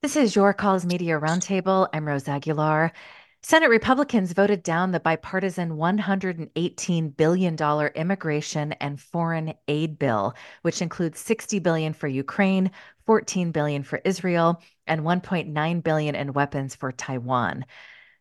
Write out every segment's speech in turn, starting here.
This is your Call's Media Roundtable. I'm Rose Aguilar. Senate Republicans voted down the bipartisan $118 billion immigration and foreign aid bill, which includes 60 billion for Ukraine, 14 billion for Israel, and 1.9 billion in weapons for Taiwan.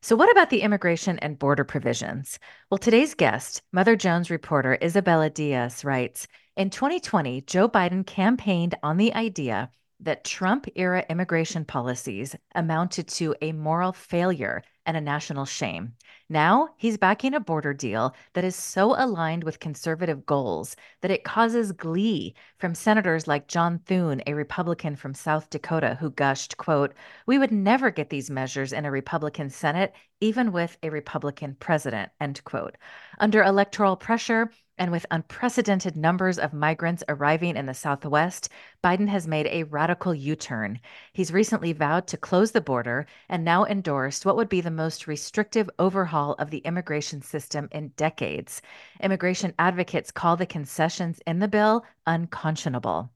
So, what about the immigration and border provisions? Well, today's guest, Mother Jones reporter Isabela Dias, writes In 2020, Joe Biden campaigned on the idea that Trump era immigration policies amounted to a moral failure and a national shame. Now he's backing a border deal that is so aligned with conservative goals that it causes glee from senators like John Thune, a Republican from South Dakota, who gushed, quote, "We would never get these measures in a Republican Senate, even with a Republican president," end quote. Under electoral pressure, and with unprecedented numbers of migrants arriving in the Southwest, Biden has made a radical U turn. He's recently vowed to close the border and now endorsed what would be the most restrictive overhaul of the immigration system in decades. Immigration advocates call the concessions in the bill unconscionable.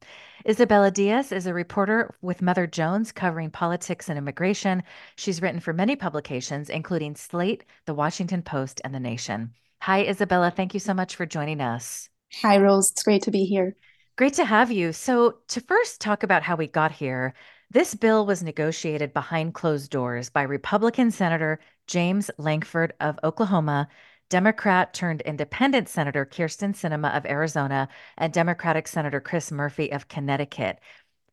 Isabela Dias is a reporter with Mother Jones covering politics and immigration. She's written for many publications, including Slate, The Washington Post, and The Nation. Hi, Isabela. Thank you so much for joining us. Hi, Rose. It's great to be here. Great to have you. So, to first talk about how we got here, this bill was negotiated behind closed doors by Republican Senator James Lankford of Oklahoma, Democrat turned independent Senator Kyrsten Sinema of Arizona, and Democratic Senator Chris Murphy of Connecticut.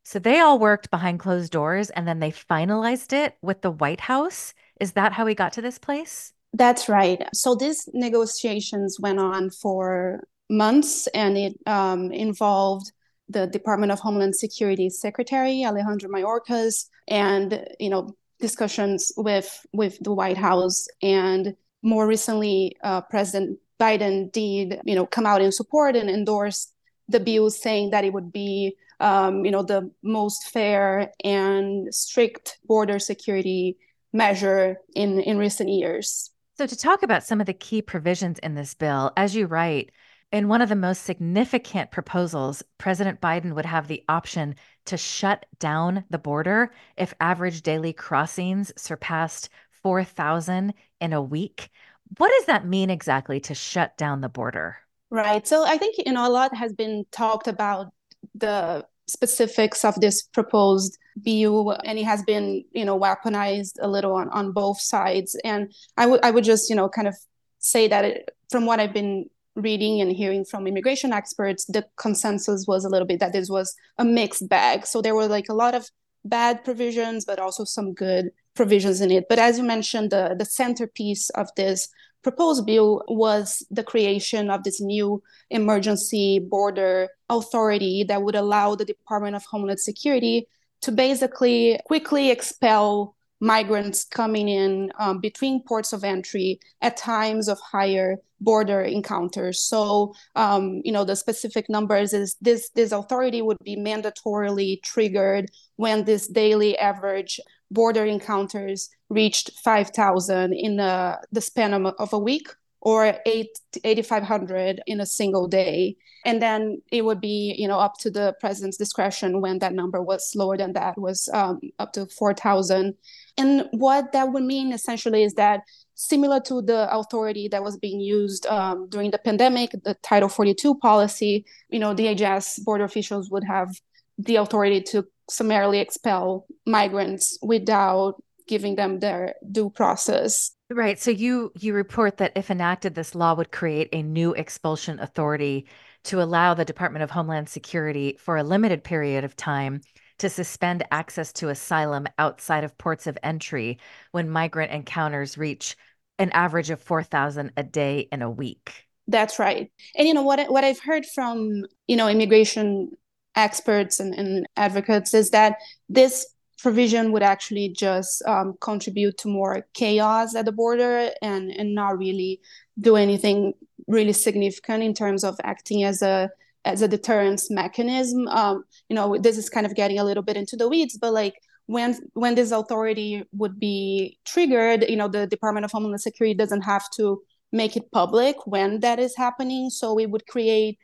So they all worked behind closed doors and then they finalized it with the White House. Is that how we got to this place? That's right. So these negotiations went on for months and it um, involved the Department of Homeland Security Secretary Alejandro Mayorkas and you know discussions with with the White House and more recently uh, President Biden did you know come out in support and endorse the bill saying that it would be um, you know the most fair and strict border security measure in in recent years. So, to talk about some of the key provisions in this bill, as you write, in one of the most significant proposals, President Biden would have the option to shut down the border if average daily crossings surpassed 4,000 in a week. What does that mean exactly to shut down the border? Right. So I think you know a lot has been talked about the specifics of this proposed bill and it has been you know weaponized a little on, on both sides. And i would i would just you know kind of say that it, from what i've been reading and hearing from immigration experts the consensus was a little bit that this was a mixed bag. So there were like a lot of bad provisions but also some good provisions in it. But as you mentioned the the centerpiece of this proposed bill was the creation of this new emergency border authority that would allow the Department of Homeland Security to basically quickly expel migrants coming in um, between ports of entry at times of higher border encounters. So, um, you know, the specific numbers is this this authority would be mandatorily triggered when this daily average border encounters reached 5,000 in the, span of, of a week or 8 8500 in a single day and then it would be you know up to the president's discretion when that number was lower than that was um, up to 4000 and what that would mean essentially is that similar to the authority that was being used um, during the pandemic the title 42 policy you know dhs border officials would have the authority to summarily expel migrants without giving them their due process. Right. So you you report that if enacted, this law would create a new expulsion authority to allow the Department of Homeland Security for a limited period of time to suspend access to asylum outside of ports of entry when migrant encounters reach an average of 4,000 a day in a week. That's right. And you know what what I've heard from, you know, immigration experts and, and advocates is that this provision would actually just um, contribute to more chaos at the border and, and not really do anything really significant in terms of acting as a as a deterrence mechanism. Um, you know, this is kind of getting a little bit into the weeds, but like when when this authority would be triggered, you know, the Department of Homeland Security doesn't have to make it public when that is happening. So it would create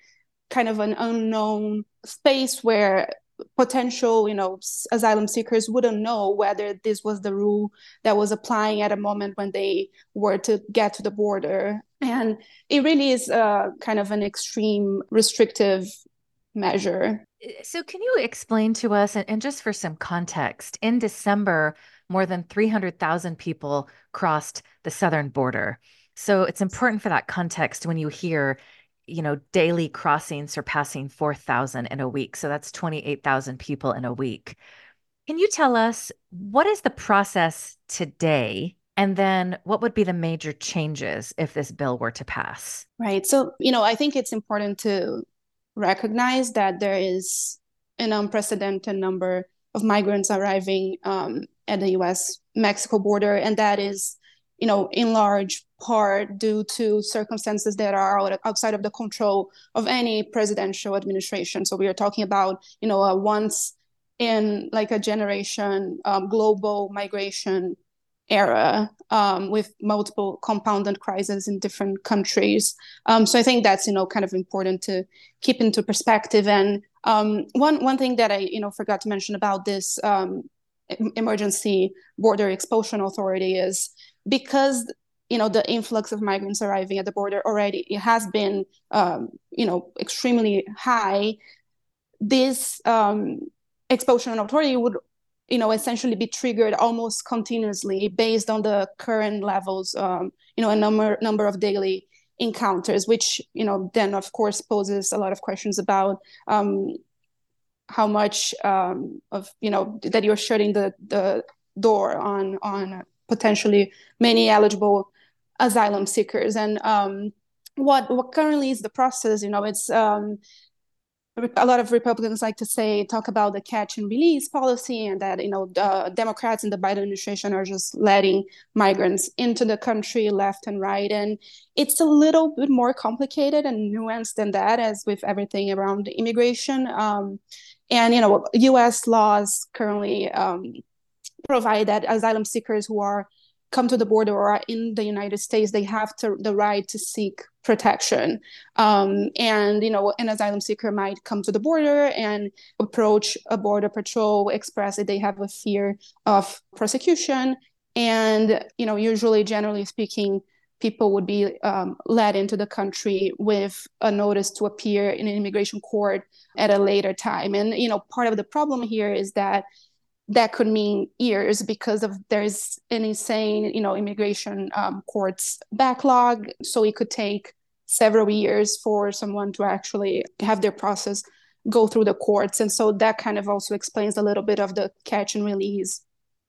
kind of an unknown space where potential, you know, asylum seekers wouldn't know whether this was the rule that was applying at a moment when they were to get to the border. And it really is a kind of an extreme restrictive measure. So, can you explain to us, and, just for some context, in December, more than 300,000 people crossed the southern border. So, it's important for that context when you hear you know, daily crossings surpassing 4,000 in a week. So that's 28,000 people in a week. Can you tell us what is the process today? And then what would be the major changes if this bill were to pass? Right. So, you know, I think it's important to recognize that there is an unprecedented number of migrants arriving um, at the US Mexico border. And that is, you know, in large part due to circumstances that are outside of the control of any presidential administration. So we are talking about, you know, a once in like a generation um, global migration era um, with multiple compounded crises in different countries. Um, so I think that's you know kind of important to keep into perspective. And um, one one thing that I you know forgot to mention about this um, emergency border expulsion authority is because you know the influx of migrants arriving at the border already it has been um, you know extremely high this um, expulsion authority would you know essentially be triggered almost continuously based on the current levels um, you know a number number of daily encounters which you know then of course poses a lot of questions about um, how much um, of you know that you're shutting the the door on on potentially many eligible asylum seekers. And um, what what currently is the process? You know, it's um, a lot of Republicans like to say talk about the catch and release policy, and that you know the Democrats in the Biden administration are just letting migrants into the country left and right, and it's a little bit more complicated and nuanced than that, as with everything around immigration. Um, and you know, U.S. laws currently um, provide that asylum seekers who are come to the border or are in the United States, they have to, the right to seek protection. Um, and, you know, an asylum seeker might come to the border and approach a border patrol, express that they have a fear of prosecution. And, you know, usually, generally speaking, people would be um, led into the country with a notice to appear in an immigration court at a later time. And, you know, part of the problem here is that that could mean years because of there's an insane you know immigration um, courts backlog. So it could take several years for someone to actually have their process go through the courts. And so that kind of also explains a little bit of the catch and release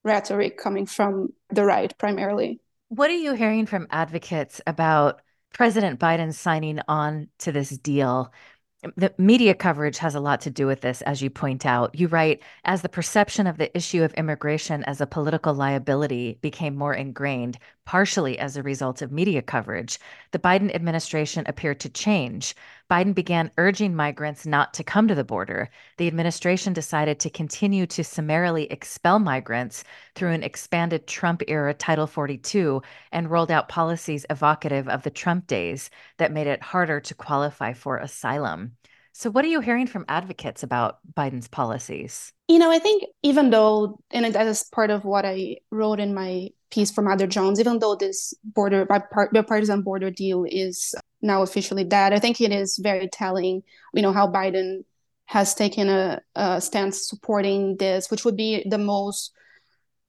rhetoric coming from the right primarily. What are you hearing from advocates about president biden signing on to this deal the media coverage has a lot to do with this, as you point out. You write, as the perception of the issue of immigration as a political liability became more ingrained, partially as a result of media coverage, the Biden administration appeared to change. Biden began urging migrants not to come to the border. The administration decided to continue to summarily expel migrants through an expanded Trump era Title 42 and rolled out policies evocative of the Trump days that made it harder to qualify for asylum. So, what are you hearing from advocates about Biden's policies? You know, I think even though, and that is part of what I wrote in my piece for Mother Jones, even though this border bipartisan border deal is now officially dead, I think it is very telling. You know how Biden has taken a, a stance supporting this, which would be the most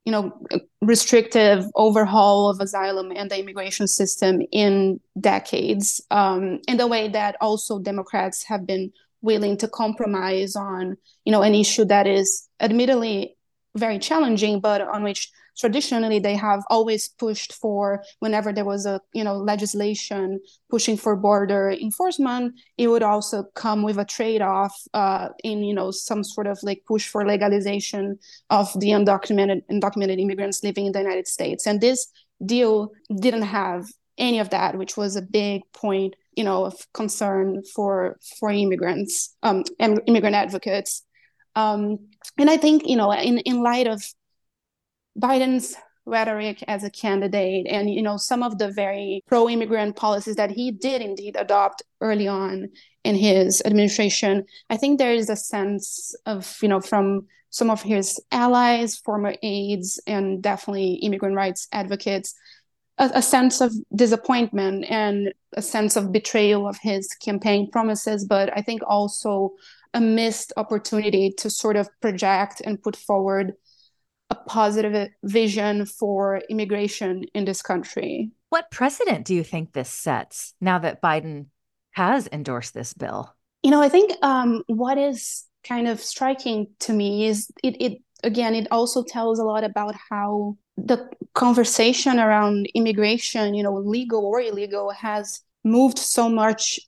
you know restrictive overhaul of asylum and the immigration system in decades um, in the way that also democrats have been willing to compromise on you know an issue that is admittedly very challenging but on which traditionally they have always pushed for whenever there was a you know legislation pushing for border enforcement it would also come with a trade-off uh, in you know some sort of like push for legalization of the undocumented undocumented immigrants living in the united states. And this deal didn't have any of that which was a big point you know of concern for for immigrants um immigrant advocates. Um and i think you know in in light of Biden's rhetoric as a candidate and you know some of the very pro-immigrant policies that he did indeed adopt early on in his administration. I think there is a sense of, you know, from some of his allies, former aides, and definitely immigrant rights advocates, a, a, sense of disappointment and a sense of betrayal of his campaign promises, but I think also a missed opportunity to sort of project and put forward positive vision for immigration in this country. What precedent do you think this sets now that Biden has endorsed this bill? You know, I think um, what is kind of striking to me is it, it again, it also tells a lot about how the conversation around immigration, you know, legal or illegal, has moved so much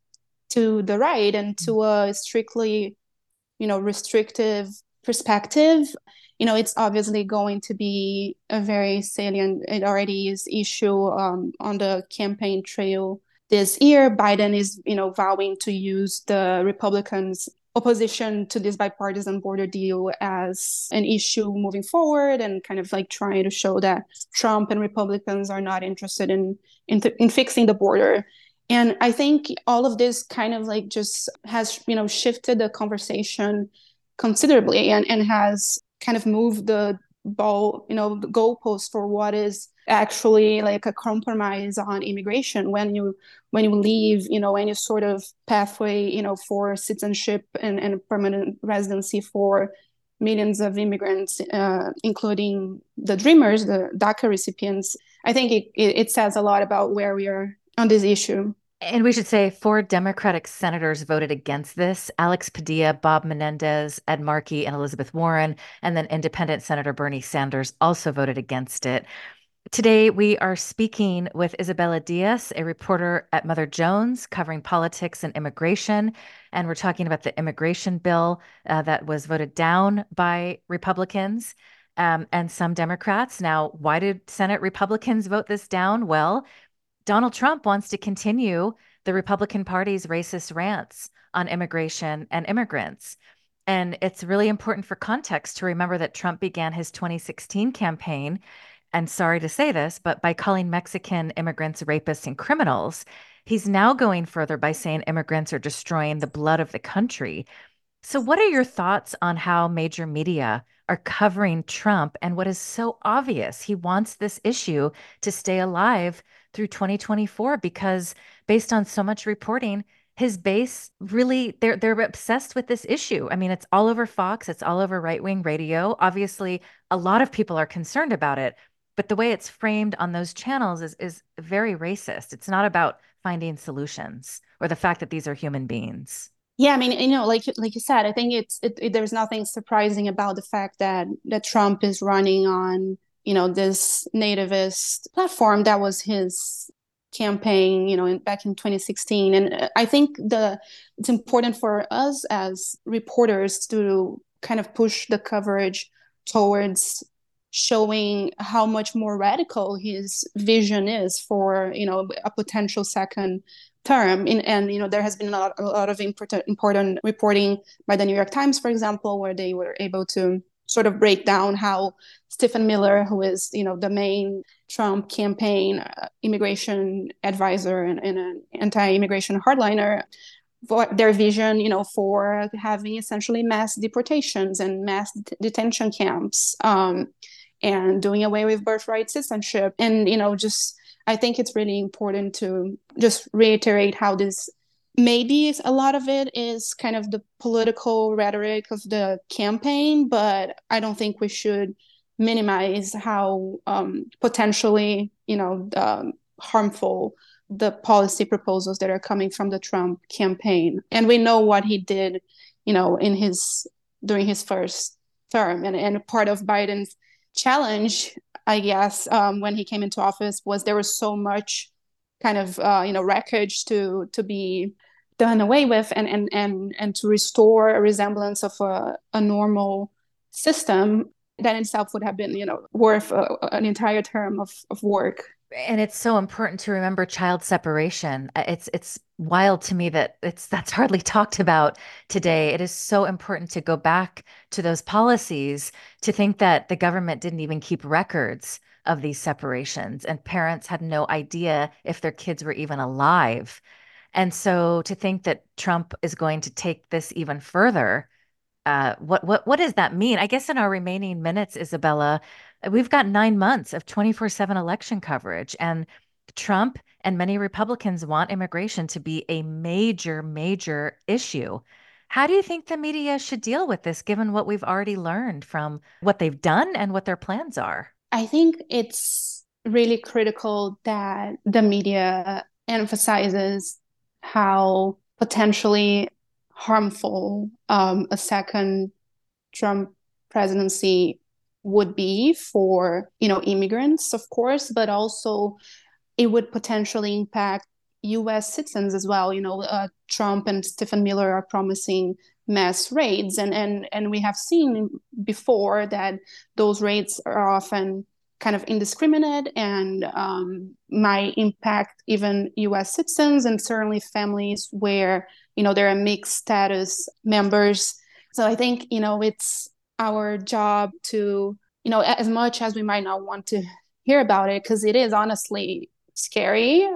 to the right and to a strictly, you know, restrictive perspective. You know, it's obviously going to be a very salient, it already is issue um, on the campaign trail this year. Biden is, you know, vowing to use the Republicans' opposition to this bipartisan border deal as an issue moving forward and kind of like trying to show that Trump and Republicans are not interested in in, th- in fixing the border. And I think all of this kind of like just has, you know, shifted the conversation considerably and, and has kind of move the ball, you know, the goalpost for what is actually like a compromise on immigration. When you when you leave you know any sort of pathway you know for citizenship and, and permanent residency for millions of immigrants uh, including the dreamers the daca recipients i think it, it, it says a lot about where we are on this issue and we should say four Democratic senators voted against this Alex Padilla, Bob Menendez, Ed Markey, and Elizabeth Warren. And then independent Senator Bernie Sanders also voted against it. Today, we are speaking with Isabela Dias, a reporter at Mother Jones covering politics and immigration. And we're talking about the immigration bill uh, that was voted down by Republicans um, and some Democrats. Now, why did Senate Republicans vote this down? Well, Donald Trump wants to continue the Republican Party's racist rants on immigration and immigrants. And it's really important for context to remember that Trump began his 2016 campaign, and sorry to say this, but by calling Mexican immigrants rapists and criminals. He's now going further by saying immigrants are destroying the blood of the country. So, what are your thoughts on how major media are covering Trump and what is so obvious? He wants this issue to stay alive through 2024 because based on so much reporting, his base really they're they're obsessed with this issue. I mean, it's all over Fox, it's all over right-wing radio. Obviously, a lot of people are concerned about it, but the way it's framed on those channels is is very racist. It's not about finding solutions or the fact that these are human beings. Yeah, I mean, you know, like like you said, I think it's it, it, there's nothing surprising about the fact that that Trump is running on you know this nativist platform that was his campaign you know in, back in 2016 and uh, i think the it's important for us as reporters to kind of push the coverage towards showing how much more radical his vision is for you know a potential second term. In, and you know there has been a lot, a lot of important, important reporting by the new york times for example where they were able to sort of break down how Stephen Miller, who is you know the main Trump campaign uh, immigration advisor and, and an anti-immigration hardliner, their vision, you know, for having essentially mass deportations and mass det- detention camps, um, and doing away with birthright citizenship, and you know, just I think it's really important to just reiterate how this maybe a lot of it is kind of the political rhetoric of the campaign, but I don't think we should minimize how um, potentially, you know, um, harmful the policy proposals that are coming from the Trump campaign. And we know what he did, you know, in his during his first term, and and part of Biden's challenge, I guess, um, when he came into office was there was so much kind of uh, you know wreckage to to be done away with and and and and to restore a resemblance of a, a normal system that in itself would have been you know worth a, an entire term of, of work. And it's so important to remember child separation. Uh, it's it's wild to me that it's that's hardly talked about today. It is so important to go back to those policies to think that the government didn't even keep records of these separations and parents had no idea if their kids were even alive And so to think that Trump is going to take this even further, uh, what what what does that mean? I guess in our remaining minutes, Isabela, we've got nine months of 24/7 election coverage, and Trump and many Republicans want immigration to be a major, major issue. How do you think the media should deal with this, given what we've already learned from what they've done and what their plans are? I think it's really critical that the media emphasizes how potentially harmful um, a second Trump presidency would be for you know immigrants, of course, but also it would potentially impact U.S. citizens as well. You know, uh, Trump and Stephen Miller are promising mass raids, and and and we have seen before that those raids are often kind of indiscriminate and um, might impact even U.S. citizens and certainly families where you know there are mixed status members. So I think you know it's our job to you know as much as we might not want to hear about it because it is honestly scary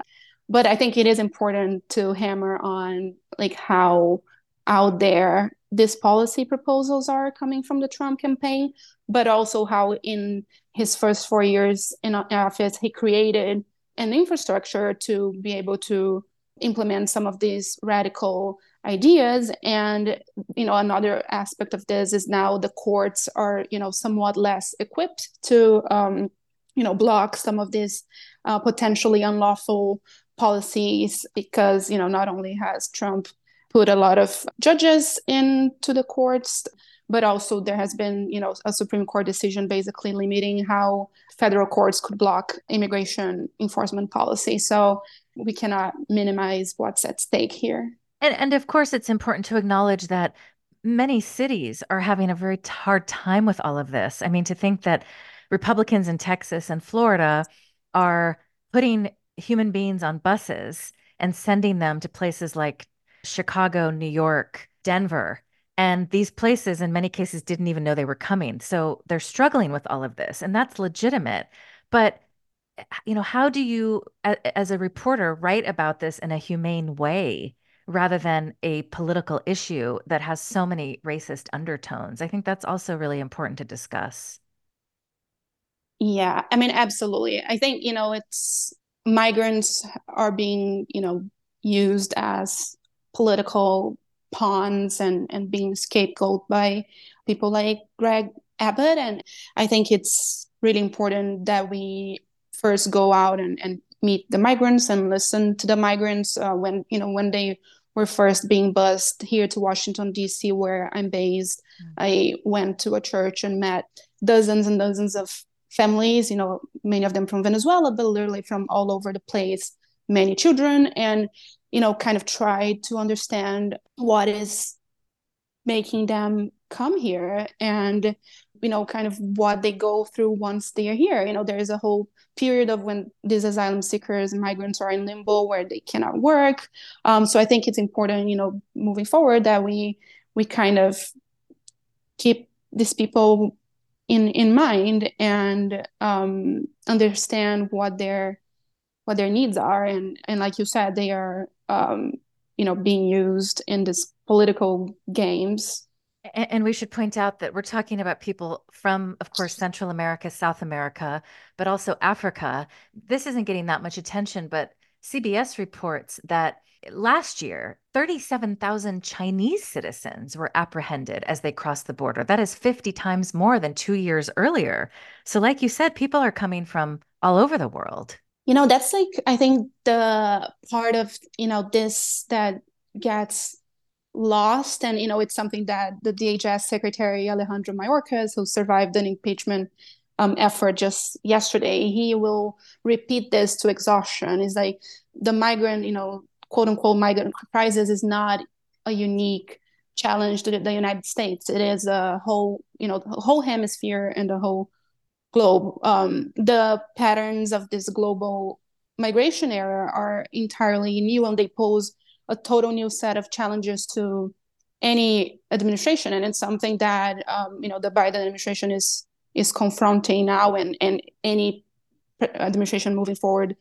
but i think it is important to hammer on like how out there these policy proposals are coming from the trump campaign but also how in his first four years in office he created an infrastructure to be able to implement some of these radical ideas. And you know another aspect of this is now the courts are you know somewhat less equipped to um, you know block some of these uh, potentially unlawful policies because you know not only has Trump put a lot of judges into the courts but also there has been you know a supreme court decision basically limiting how federal courts could block immigration enforcement policy. So we cannot minimize what's at stake here. And and of course it's important to acknowledge that many cities are having a very hard time with all of this. I mean to think that republicans in texas and florida are putting human beings on buses and sending them to places like Chicago, New York, Denver. And these places, in many cases, didn't even know they were coming. So they're struggling with all of this, and that's legitimate. But, you know, how do you, as a reporter, write about this in a humane way rather than a political issue that has so many racist undertones? I think that's also really important to discuss. Yeah, I mean, absolutely. I think, you know, it's migrants are being, you know, used as political pawns and, and being scapegoat by people like Greg Abbott. And I think it's really important that we first go out and, and meet the migrants and listen to the migrants uh, when, you know, when they were first being bused here to Washington, D.C., where I'm based. Mm-hmm. I went to a church and met dozens and dozens of families, you know, many of them from Venezuela, but literally from all over the place, many children, and, you know, kind of try to understand what is making them come here and, you know, kind of what they go through once they are here. You know, there is a whole period of when these asylum seekers and migrants are in limbo where they cannot work. Um, so I think it's important, you know, moving forward that we we kind of keep these people in in mind and um, understand what their what their needs are and and like you said they are um, you know being used in this political games and, and we should point out that we're talking about people from of course central america south america but also africa this isn't getting that much attention but cbs reports that last year, 37,000 Chinese citizens were apprehended as they crossed the border. That is 50 times more than two years earlier. So, like you said, people are coming from all over the world. You know, that's like, I think the part of, you know, this that gets lost. And, you know, it's something that the DHS Secretary Alejandro Mayorkas, who survived an impeachment um, effort just yesterday, he will repeat this to exhaustion. Is like the migrant, you know, quote unquote migrant crisis is not a unique challenge to the United States. It is a whole, you know, whole hemisphere and the whole globe. Um, the patterns of this global migration era are entirely new and they pose a total new set of challenges to any administration and it's something that um, you know the biden administration is is confronting now and and any administration moving forward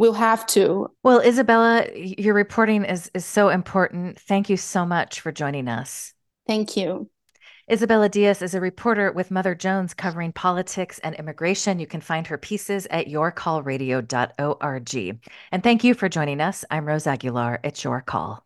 we'll have to. Well, Isabela, your reporting is is so important. Thank you so much for joining us. Thank you. Isabela Dias is a reporter with Mother Jones covering politics and immigration. You can find her pieces at yourcallradio.org. And thank you for joining us. I'm Rose Aguilar. It's your call.